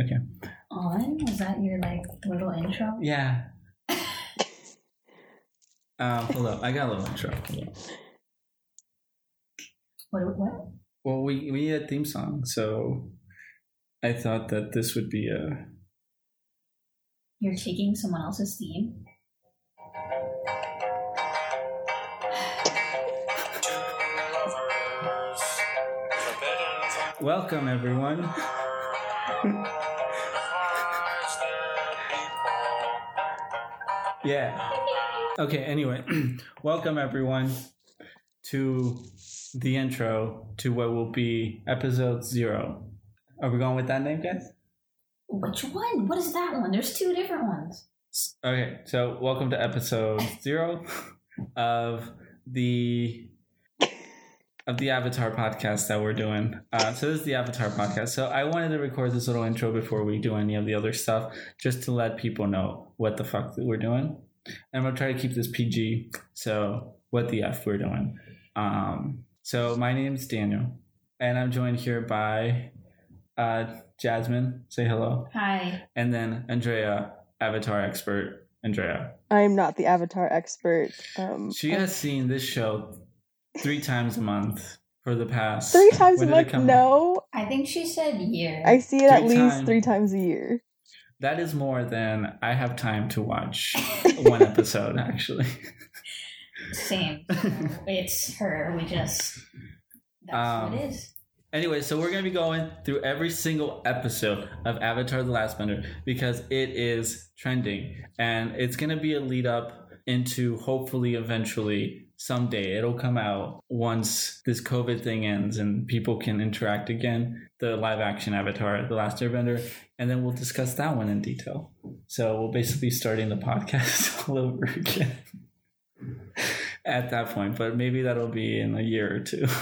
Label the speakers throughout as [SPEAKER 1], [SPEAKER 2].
[SPEAKER 1] Okay.
[SPEAKER 2] On? Was that your like little intro?
[SPEAKER 1] Yeah. um, hold up. I got a little intro. Hold up.
[SPEAKER 2] What? What?
[SPEAKER 1] Well, we we need a theme song, so I thought that this would be a.
[SPEAKER 2] You're taking someone else's theme?
[SPEAKER 1] Welcome, everyone. Yeah. Okay, anyway, welcome everyone to the intro to what will be episode zero. Are we going with that name, guys?
[SPEAKER 2] Which one? What is that one? There's two different ones.
[SPEAKER 1] Okay, so welcome to episode zero of the of the Avatar podcast that we're doing. Uh, so this is the Avatar podcast. So I wanted to record this little intro before we do any of the other stuff, just to let people know what the fuck that we're doing. And I'm gonna try to keep this PG. So what the f we're doing. Um, so my name's Daniel, and I'm joined here by uh, Jasmine. Say hello,
[SPEAKER 2] Hi.
[SPEAKER 1] and then Andrea, Avatar expert. Andrea.
[SPEAKER 3] I'm not the Avatar expert. Um,
[SPEAKER 1] She has seen this show three times a month for the past
[SPEAKER 3] three times a
[SPEAKER 1] when did it
[SPEAKER 3] month. No,
[SPEAKER 2] I think she said year.
[SPEAKER 3] I see it at least
[SPEAKER 1] times.
[SPEAKER 3] three times a year.
[SPEAKER 1] That is more than I have time to watch one episode. Actually,
[SPEAKER 2] Same. it's her. We just. That's
[SPEAKER 1] Um,
[SPEAKER 2] what it is.
[SPEAKER 1] anyway, so we're gonna be going through every single episode of Avatar: The Last Bender because it is trending, and it's gonna be a lead up into hopefully eventually someday it'll come out once this COVID thing ends and people can interact again. The live action Avatar: The Last Airbender, and then we'll discuss that one in detail. So we'll basically be starting the podcast all over again at that point, but maybe that'll be in a year or two.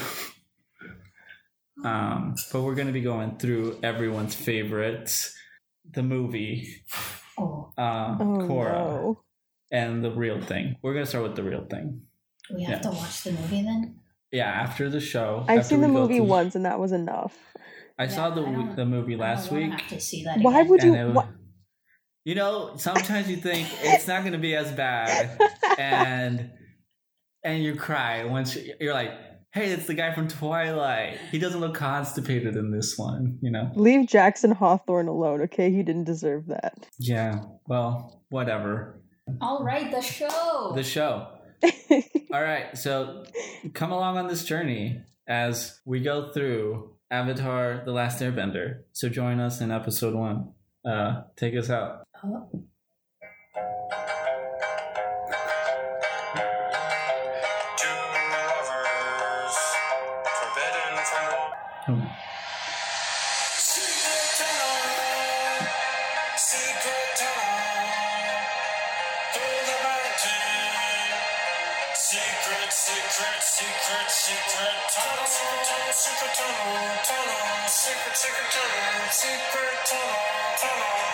[SPEAKER 1] Um, but we're going to be going through everyone's favorites, the movie,
[SPEAKER 2] Oh,
[SPEAKER 1] uh,
[SPEAKER 3] Oh
[SPEAKER 1] Korra,
[SPEAKER 3] no!
[SPEAKER 1] And the real thing. We're going to start with the real thing.
[SPEAKER 2] we have
[SPEAKER 1] Yeah.
[SPEAKER 2] to watch the movie then.
[SPEAKER 1] Yeah, after the show.
[SPEAKER 3] I've seen the movie
[SPEAKER 1] through-
[SPEAKER 3] once, and that was enough.
[SPEAKER 1] I
[SPEAKER 2] Yeah,
[SPEAKER 1] saw the
[SPEAKER 2] I
[SPEAKER 1] the movie last
[SPEAKER 2] don't
[SPEAKER 1] week.
[SPEAKER 2] Have to see that.
[SPEAKER 3] Why would you?
[SPEAKER 1] and it-
[SPEAKER 3] wha-
[SPEAKER 1] you know, sometimes you think it's not going to be as bad, and and you cry once you're like, "Hey, it's the guy from Twilight. He doesn't look constipated in this one." You know?
[SPEAKER 3] Leave Jackson Rathbone alone, okay? He didn't deserve that.
[SPEAKER 1] Yeah. Well, whatever.
[SPEAKER 2] All right, the show.
[SPEAKER 1] The show. All right, so come along on this journey as we go through Avatar: The Last Airbender. So join us in episode one. Uh, take us out.
[SPEAKER 2] Oh,
[SPEAKER 4] Secret, secret, secret, tunnel, tunnel, secret tunnel, tunnel, secret, secret tunnel, secret tunnel, tunnel.